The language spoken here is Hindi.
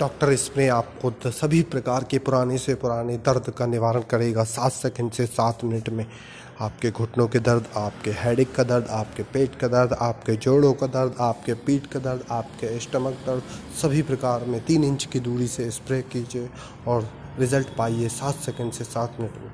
डॉक्टर स्प्रे आपको सभी प्रकार के पुराने से पुराने दर्द का निवारण करेगा। सात सेकंड से सात मिनट में आपके घुटनों के दर्द, आपके हेडेक का दर्द, आपके पेट का दर्द, आपके जोड़ों का दर्द, आपके पीठ का दर्द, आपके स्टमक दर्द, सभी प्रकार में तीन इंच की दूरी से स्प्रे कीजिए और रिज़ल्ट पाइए सात सेकंड से सात मिनट में।